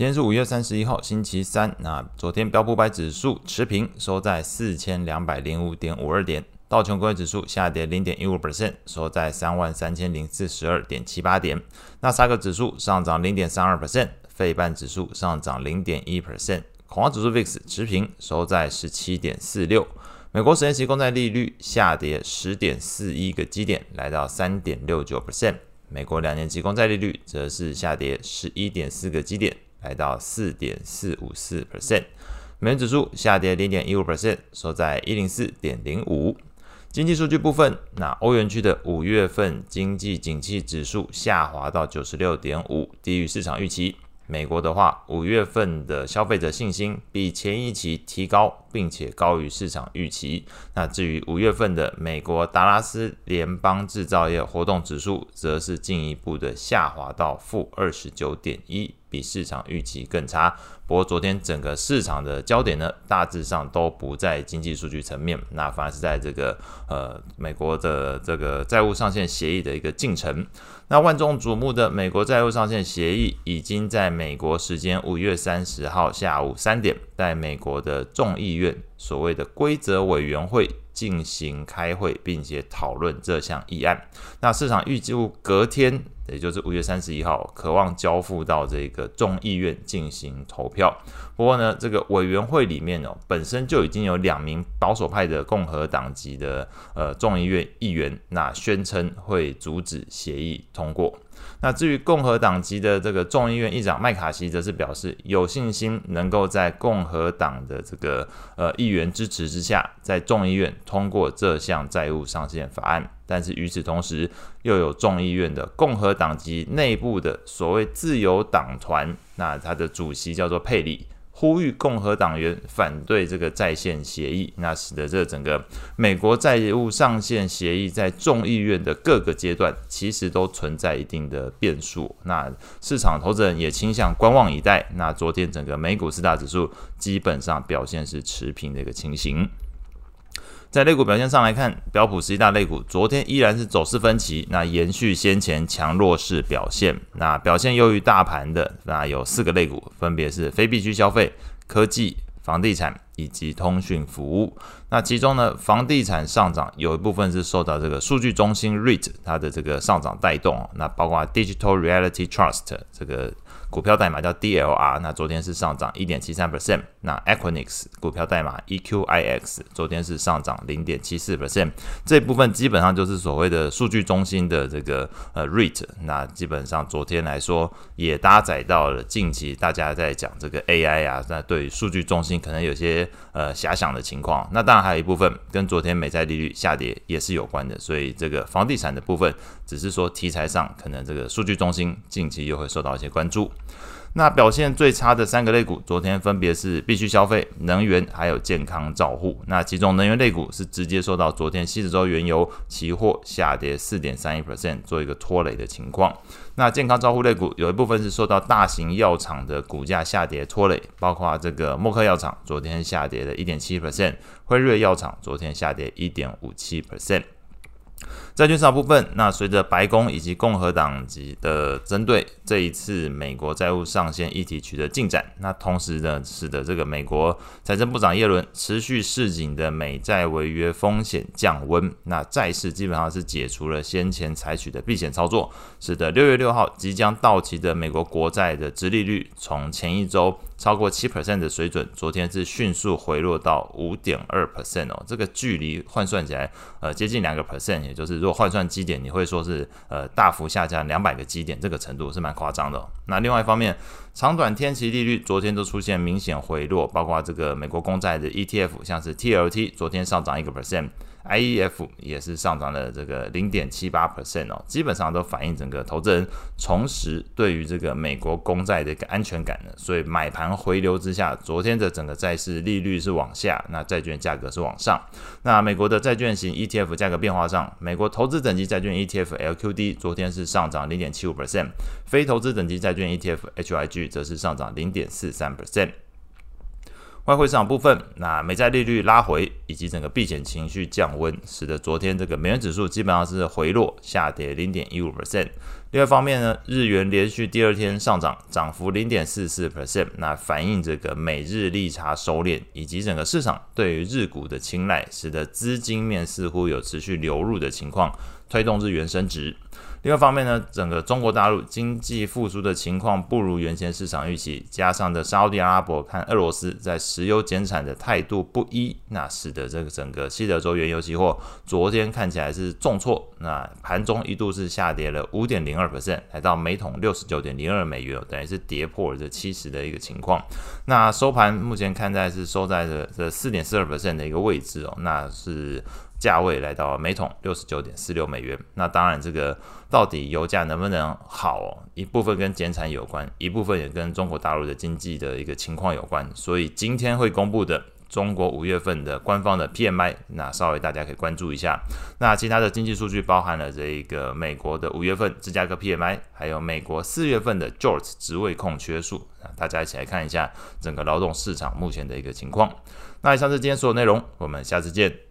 今天是五月三十一号，星期三。那昨天标普五百指数持平，收在四千两百零五点五二点。道琼工业指数下跌零点一五 percent，收在三万三千零四十二点七八点。纳斯达克指数上涨零点三二 percent，费半指数上涨零点一 percent。恐慌指数 VIX 持平，收在十七点四六。美国十年期公债利率下跌十点四一个基点，来到三点六九 percent。美国两年期公债利率则是下跌十一点四个基点。来到四点四五四 percent，美元指数下跌零点一五 percent，收在一零四点零五。经济数据部分，那欧元区的五月份经济景气指数下滑到九十六点五，低于市场预期。美国的话，五月份的消费者信心比前一期提高，并且高于市场预期。那至于五月份的美国达拉斯联邦制造业活动指数，则是进一步的下滑到负二十九点一，比市场预期更差。不过，昨天整个市场的焦点呢，大致上都不在经济数据层面，那反而是在这个呃美国的这个债务上限协议的一个进程。那万众瞩目的美国债务上限协议，已经在美国时间五月三十号下午三点，在美国的众议院所谓的规则委员会进行开会，并且讨论这项议案。那市场预计隔天。也就是五月三十一号，渴望交付到这个众议院进行投票。不过呢，这个委员会里面哦，本身就已经有两名保守派的共和党籍的呃众议院议员，那宣称会阻止协议通过。那至于共和党籍的这个众议院议长麦卡锡，则是表示有信心能够在共和党的这个呃议员支持之下，在众议院通过这项债务上限法案。但是与此同时，又有众议院的共和党籍内部的所谓自由党团，那他的主席叫做佩里，呼吁共和党员反对这个在线协议，那使得这整个美国债务上限协议在众议院的各个阶段，其实都存在一定的变数。那市场投资人也倾向观望以待。那昨天整个美股四大指数基本上表现是持平的一个情形。在类股表现上来看，标普十一大类股昨天依然是走势分歧，那延续先前强弱势表现。那表现优于大盘的，那有四个类股，分别是非必需消费、科技、房地产以及通讯服务。那其中呢，房地产上涨有一部分是受到这个数据中心 REIT 它的这个上涨带动。那包括 Digital Reality Trust 这个。股票代码叫 DLR，那昨天是上涨一点七三 percent。那 Equinix 股票代码 EQIX，昨天是上涨零点七四 percent。这部分基本上就是所谓的数据中心的这个呃 REIT。那基本上昨天来说也搭载到了近期大家在讲这个 AI 啊，那对于数据中心可能有些呃遐想的情况。那当然还有一部分跟昨天美债利率下跌也是有关的。所以这个房地产的部分，只是说题材上可能这个数据中心近期又会受到一些关注。那表现最差的三个类股，昨天分别是必须消费、能源还有健康照护。那其中能源类股是直接受到昨天西德州原油期货下跌四点三一 percent 做一个拖累的情况。那健康照护类股有一部分是受到大型药厂的股价下跌拖累，包括这个默克药厂昨天下跌了一点七 percent，辉瑞药厂昨天下跌一点五七 percent。债券市场部分，那随着白宫以及共和党籍的针对这一次美国债务上限议题取得进展，那同时呢，使得这个美国财政部长耶伦持续示警的美债违约风险降温，那债市基本上是解除了先前采取的避险操作，使得六月六号即将到期的美国国债的殖利率从前一周超过七 percent 的水准，昨天是迅速回落到五点二 percent 哦，这个距离换算起来，呃，接近两个 percent，也就是如果换算基点，你会说是呃大幅下降两百个基点，这个程度是蛮夸张的。那另外一方面，长短天期利率昨天都出现明显回落，包括这个美国公债的 ETF，像是 TLT，昨天上涨一个 percent。IEF 也是上涨了这个零点七八 percent 哦，基本上都反映整个投资人重拾对于这个美国公债的一个安全感了，所以买盘回流之下，昨天的整个债市利率是往下，那债券价格是往上。那美国的债券型 ETF 价格变化上，美国投资等级债券 ETF LQD 昨天是上涨零点七五 percent，非投资等级债券 ETF HYG 则是上涨零点四三 percent。外汇市场部分，那美债利率拉回以及整个避险情绪降温，使得昨天这个美元指数基本上是回落下跌零点一五 percent。另外一方面呢，日元连续第二天上涨，涨幅零点四四 percent，那反映这个美日利差收敛以及整个市场对于日股的青睐，使得资金面似乎有持续流入的情况，推动日元升值。另外一方面呢，整个中国大陆经济复苏的情况不如原先市场预期，加上的沙乌地阿拉伯和俄罗斯在石油减产的态度不一，那使得这个整个西德州原油期货昨天看起来是重挫，那盘中一度是下跌了五点零二 percent，来到每桶六十九点零二美元，等于是跌破了这七十的一个情况。那收盘目前看在是收在这这四点四二 percent 的一个位置哦，那是。价位来到每桶六十九点四六美元。那当然，这个到底油价能不能好哦？一部分跟减产有关，一部分也跟中国大陆的经济的一个情况有关。所以今天会公布的中国五月份的官方的 PMI，那稍微大家可以关注一下。那其他的经济数据包含了这一个美国的五月份芝加哥 PMI，还有美国四月份的 JOLTS 职位空缺数。大家一起来看一下整个劳动市场目前的一个情况。那以上是今天所有内容，我们下次见。